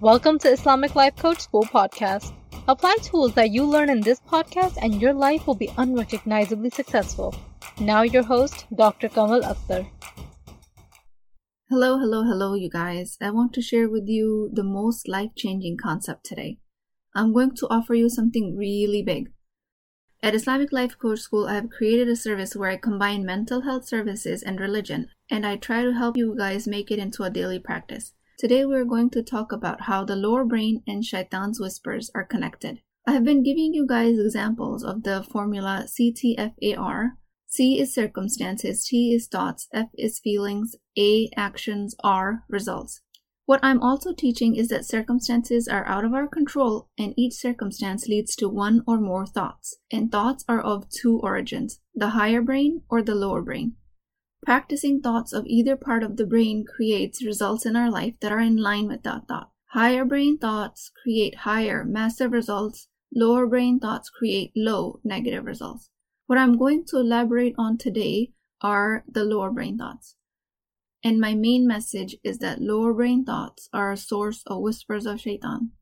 Welcome to Islamic Life Coach School Podcast. Apply tools that you learn in this podcast and your life will be unrecognizably successful. Now, your host, Dr. Kamal Akhtar. Hello, hello, hello, you guys. I want to share with you the most life changing concept today. I'm going to offer you something really big. At Islamic Life Coach School, I have created a service where I combine mental health services and religion, and I try to help you guys make it into a daily practice. Today, we're going to talk about how the lower brain and shaitan's whispers are connected. I have been giving you guys examples of the formula CTFAR. C is circumstances, T is thoughts, F is feelings, A actions, R results. What I'm also teaching is that circumstances are out of our control, and each circumstance leads to one or more thoughts. And thoughts are of two origins the higher brain or the lower brain. Practicing thoughts of either part of the brain creates results in our life that are in line with that thought. Higher brain thoughts create higher, massive results. Lower brain thoughts create low, negative results. What I'm going to elaborate on today are the lower brain thoughts. And my main message is that lower brain thoughts are a source of whispers of shaitan.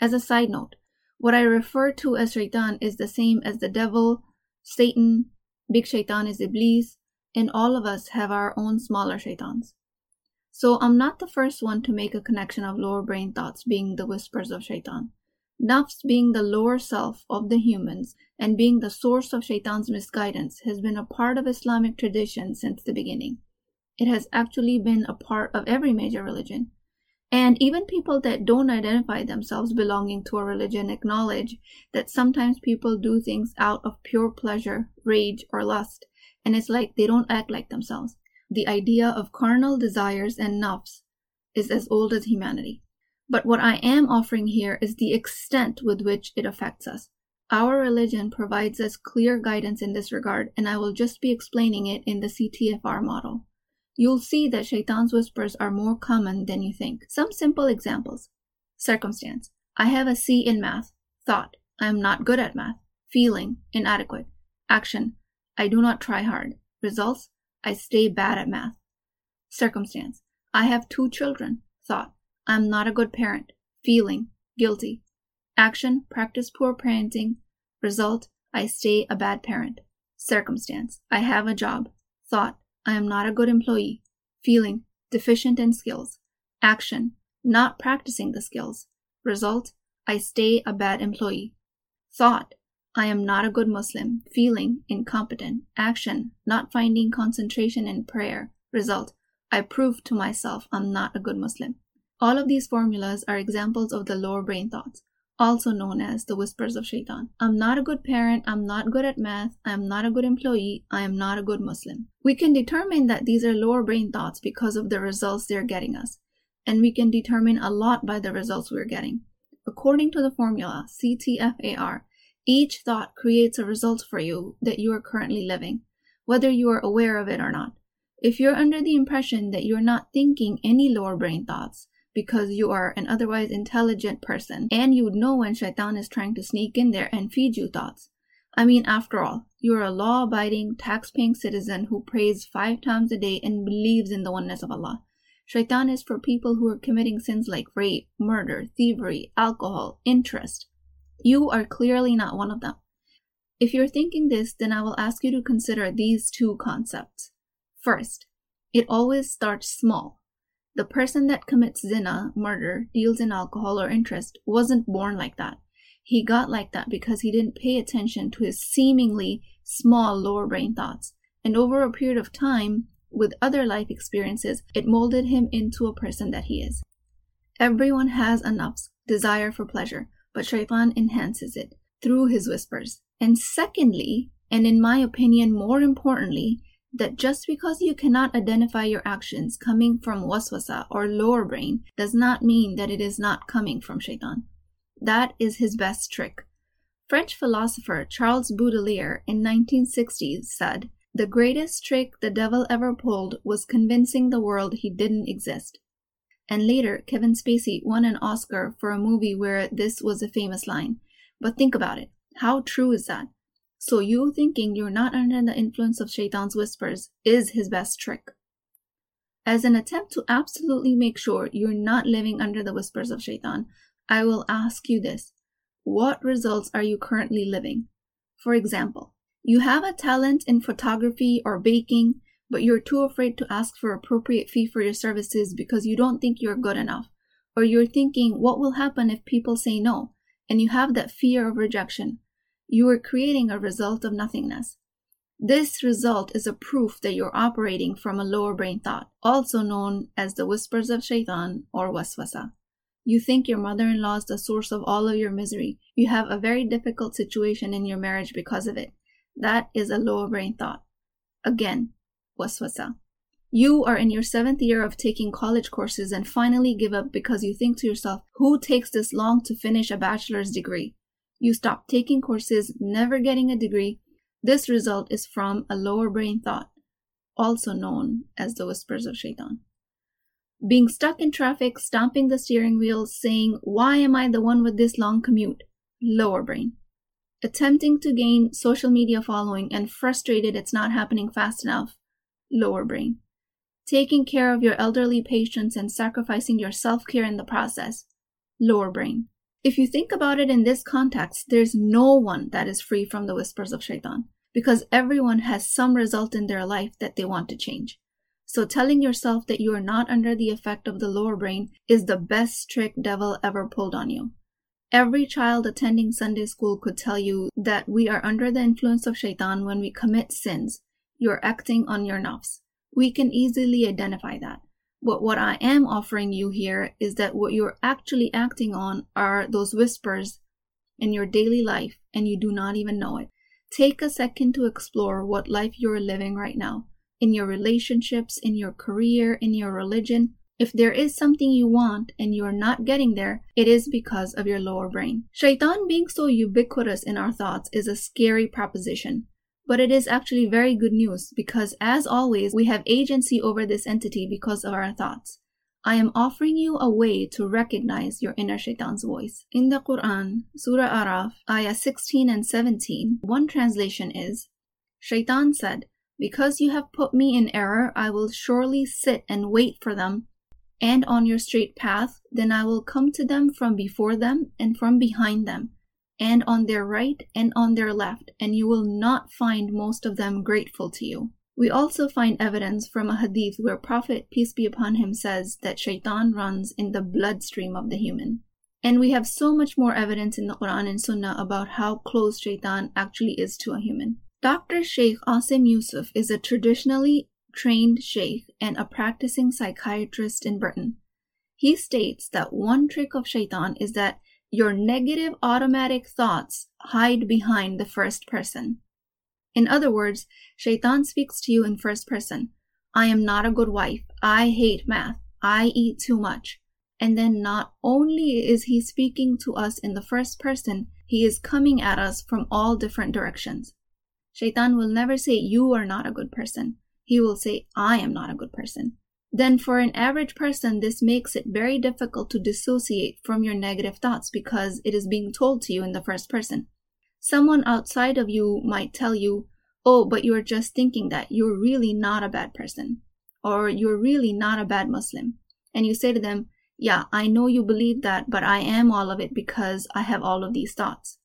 As a side note, what I refer to as shaitan is the same as the devil, Satan, big shaitan is iblis, and all of us have our own smaller shaitans. So I'm not the first one to make a connection of lower brain thoughts being the whispers of shaitan. Nafs being the lower self of the humans and being the source of shaitan's misguidance has been a part of Islamic tradition since the beginning. It has actually been a part of every major religion. And even people that don't identify themselves belonging to a religion acknowledge that sometimes people do things out of pure pleasure, rage, or lust, and it's like they don't act like themselves. The idea of carnal desires and nafs is as old as humanity. But what I am offering here is the extent with which it affects us. Our religion provides us clear guidance in this regard, and I will just be explaining it in the CTFR model you'll see that shaitan's whispers are more common than you think. Some simple examples. Circumstance. I have a C in math. Thought. I am not good at math. Feeling. Inadequate. Action. I do not try hard. Results. I stay bad at math. Circumstance. I have two children. Thought. I am not a good parent. Feeling. Guilty. Action. Practice poor parenting. Result. I stay a bad parent. Circumstance. I have a job. Thought. I am not a good employee. Feeling deficient in skills. Action not practicing the skills. Result I stay a bad employee. Thought I am not a good Muslim. Feeling incompetent. Action not finding concentration in prayer. Result I prove to myself I'm not a good Muslim. All of these formulas are examples of the lower brain thoughts also known as the whispers of shaitan. I'm not a good parent, I'm not good at math, I'm not a good employee, I am not a good Muslim. We can determine that these are lower brain thoughts because of the results they're getting us, and we can determine a lot by the results we're getting. According to the formula CTFAR, each thought creates a result for you that you are currently living, whether you are aware of it or not. If you're under the impression that you're not thinking any lower brain thoughts, because you are an otherwise intelligent person and you would know when shaitan is trying to sneak in there and feed you thoughts. I mean, after all, you are a law abiding, tax paying citizen who prays five times a day and believes in the oneness of Allah. Shaitan is for people who are committing sins like rape, murder, thievery, alcohol, interest. You are clearly not one of them. If you're thinking this, then I will ask you to consider these two concepts. First, it always starts small. The person that commits zina, murder, deals in alcohol or interest wasn't born like that. He got like that because he didn't pay attention to his seemingly small lower brain thoughts. And over a period of time, with other life experiences, it molded him into a person that he is. Everyone has nafs, desire for pleasure, but shaitan enhances it through his whispers. And secondly, and in my opinion more importantly, that just because you cannot identify your actions coming from waswasa or lower brain does not mean that it is not coming from shaitan. That is his best trick. French philosopher Charles Baudelaire in 1960s said, The greatest trick the devil ever pulled was convincing the world he didn't exist. And later, Kevin Spacey won an Oscar for a movie where this was a famous line. But think about it. How true is that? So you thinking you're not under the influence of Shaitan's whispers is his best trick. As an attempt to absolutely make sure you're not living under the whispers of shaitan, I will ask you this. What results are you currently living? For example, you have a talent in photography or baking, but you're too afraid to ask for appropriate fee for your services because you don't think you're good enough. Or you're thinking, what will happen if people say no? And you have that fear of rejection. You are creating a result of nothingness. This result is a proof that you're operating from a lower brain thought, also known as the whispers of shaitan or waswasa. You think your mother in law is the source of all of your misery. You have a very difficult situation in your marriage because of it. That is a lower brain thought. Again, waswasa. You are in your seventh year of taking college courses and finally give up because you think to yourself, who takes this long to finish a bachelor's degree? You stop taking courses, never getting a degree. This result is from a lower brain thought, also known as the whispers of shaitan. Being stuck in traffic, stomping the steering wheel, saying, Why am I the one with this long commute? Lower brain. Attempting to gain social media following and frustrated it's not happening fast enough. Lower brain taking care of your elderly patients and sacrificing your self care in the process. Lower brain. If you think about it in this context, there's no one that is free from the whispers of shaitan because everyone has some result in their life that they want to change. So telling yourself that you are not under the effect of the lower brain is the best trick devil ever pulled on you. Every child attending Sunday school could tell you that we are under the influence of shaitan when we commit sins. You're acting on your nafs we can easily identify that. But what I am offering you here is that what you're actually acting on are those whispers in your daily life and you do not even know it. Take a second to explore what life you're living right now in your relationships, in your career, in your religion. If there is something you want and you're not getting there, it is because of your lower brain. Shaitan being so ubiquitous in our thoughts is a scary proposition. But it is actually very good news because, as always, we have agency over this entity because of our thoughts. I am offering you a way to recognize your inner shaitan's voice. In the Quran, Surah Araf, ayah 16 and 17, one translation is Shaitan said, Because you have put me in error, I will surely sit and wait for them, and on your straight path, then I will come to them from before them and from behind them and on their right and on their left, and you will not find most of them grateful to you. We also find evidence from a hadith where Prophet, peace be upon him, says that shaitan runs in the bloodstream of the human. And we have so much more evidence in the Quran and Sunnah about how close shaitan actually is to a human. Dr. Sheikh Asim Yusuf is a traditionally trained sheikh and a practicing psychiatrist in Britain. He states that one trick of shaitan is that your negative automatic thoughts hide behind the first person. In other words, Shaitan speaks to you in first person. I am not a good wife. I hate math. I eat too much. And then not only is he speaking to us in the first person, he is coming at us from all different directions. Shaitan will never say, You are not a good person. He will say, I am not a good person then for an average person, this makes it very difficult to dissociate from your negative thoughts because it is being told to you in the first person. Someone outside of you might tell you, Oh, but you're just thinking that you're really not a bad person, or you're really not a bad Muslim. And you say to them, Yeah, I know you believe that, but I am all of it because I have all of these thoughts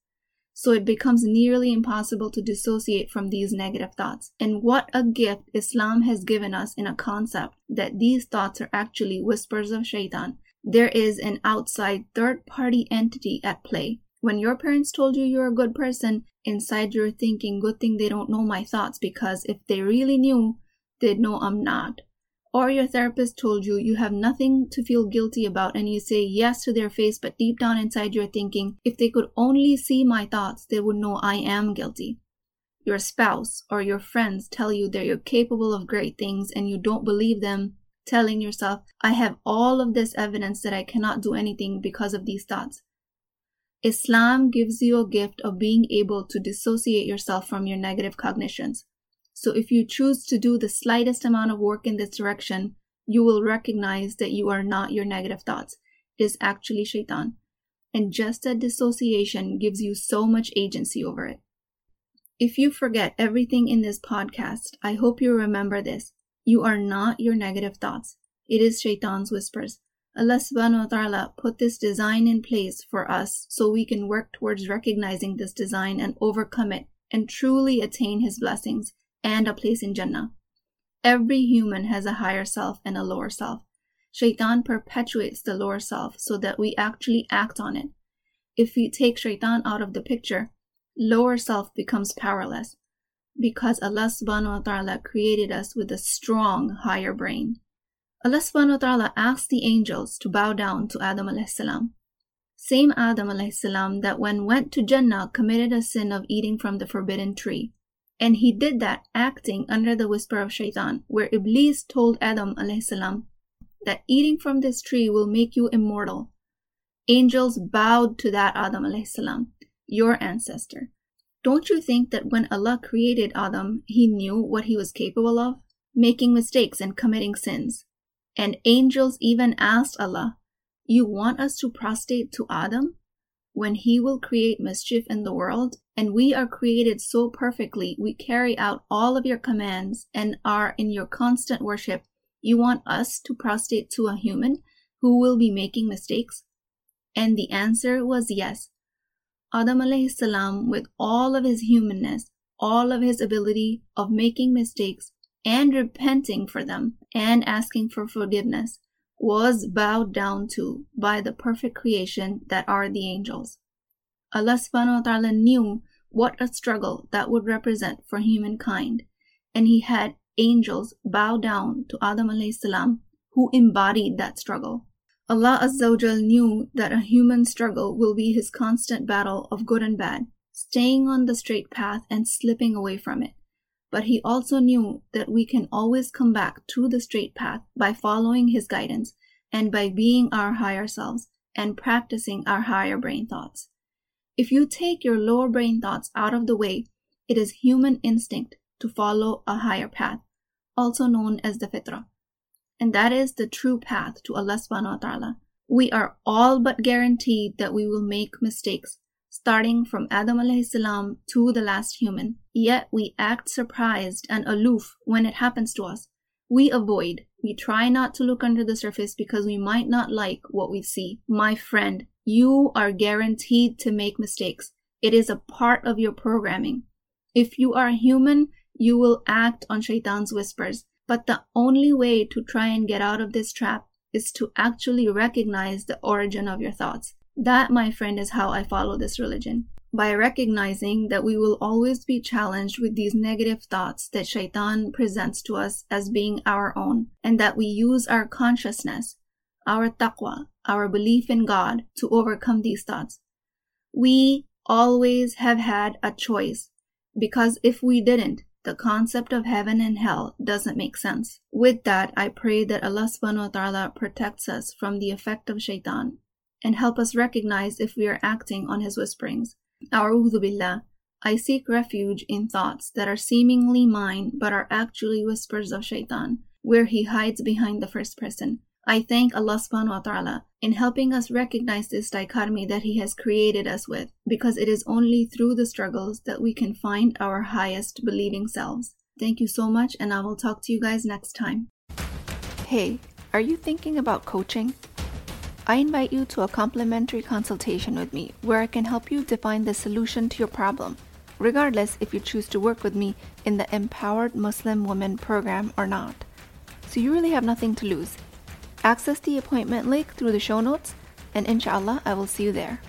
so it becomes nearly impossible to dissociate from these negative thoughts. And what a gift Islam has given us in a concept that these thoughts are actually whispers of shaitan. There is an outside third party entity at play. When your parents told you you're a good person, inside you're thinking, good thing they don't know my thoughts because if they really knew, they'd know I'm not or your therapist told you you have nothing to feel guilty about and you say yes to their face, but deep down inside you're thinking, if they could only see my thoughts, they would know I am guilty. Your spouse or your friends tell you that you're capable of great things and you don't believe them, telling yourself, I have all of this evidence that I cannot do anything because of these thoughts. Islam gives you a gift of being able to dissociate yourself from your negative cognitions. So if you choose to do the slightest amount of work in this direction, you will recognize that you are not your negative thoughts. It is actually shaitan. And just that dissociation gives you so much agency over it. If you forget everything in this podcast, I hope you remember this. You are not your negative thoughts. It is shaitan's whispers. Allah subhanahu wa ta'ala put this design in place for us so we can work towards recognizing this design and overcome it and truly attain his blessings and a place in Jannah. Every human has a higher self and a lower self. Shaitan perpetuates the lower self so that we actually act on it. If we take shaitan out of the picture, lower self becomes powerless because Allah subhanahu wa ta'ala created us with a strong higher brain. Allah subhanahu wa ta'ala asked the angels to bow down to Adam alayhi salam. Same Adam alayhi salam that when went to Jannah committed a sin of eating from the forbidden tree. And he did that acting under the whisper of shaitan, where Iblis told Adam salam that eating from this tree will make you immortal. Angels bowed to that Adam salam, your ancestor. Don't you think that when Allah created Adam, he knew what he was capable of? Making mistakes and committing sins. And angels even asked Allah, You want us to prostrate to Adam? When he will create mischief in the world, and we are created so perfectly, we carry out all of your commands and are in your constant worship, you want us to prostrate to a human who will be making mistakes? And the answer was yes. Adam salam, with all of his humanness, all of his ability of making mistakes and repenting for them and asking for forgiveness, was bowed down to by the perfect creation that are the angels. Allah subhanahu wa ta'ala knew what a struggle that would represent for humankind, and He had angels bow down to Adam alayhi salam, who embodied that struggle. Allah Azza knew that a human struggle will be his constant battle of good and bad, staying on the straight path and slipping away from it. But he also knew that we can always come back to the straight path by following his guidance and by being our higher selves and practicing our higher brain thoughts. If you take your lower brain thoughts out of the way, it is human instinct to follow a higher path, also known as the fitrah and that is the true path to Allah subhanahu wa ta'ala. We are all but guaranteed that we will make mistakes, starting from Adam salam to the last human. Yet we act surprised and aloof when it happens to us. We avoid. We try not to look under the surface because we might not like what we see. My friend, you are guaranteed to make mistakes. It is a part of your programming. If you are human, you will act on shaitan's whispers. But the only way to try and get out of this trap is to actually recognize the origin of your thoughts. That, my friend, is how I follow this religion. By recognizing that we will always be challenged with these negative thoughts that shaitan presents to us as being our own, and that we use our consciousness, our taqwa, our belief in God to overcome these thoughts. We always have had a choice, because if we didn't, the concept of heaven and hell doesn't make sense. With that, I pray that Allah subhanahu wa ta'ala protects us from the effect of shaitan and help us recognize if we are acting on his whisperings. A'udhu billah. I seek refuge in thoughts that are seemingly mine but are actually whispers of shaitan, where he hides behind the first person. I thank Allah subhanahu wa ta'ala in helping us recognize this dichotomy that He has created us with, because it is only through the struggles that we can find our highest believing selves. Thank you so much, and I will talk to you guys next time. Hey, are you thinking about coaching? I invite you to a complimentary consultation with me where I can help you define the solution to your problem, regardless if you choose to work with me in the Empowered Muslim Women program or not. So you really have nothing to lose Access the appointment link through the show notes, and inshallah, I will see you there.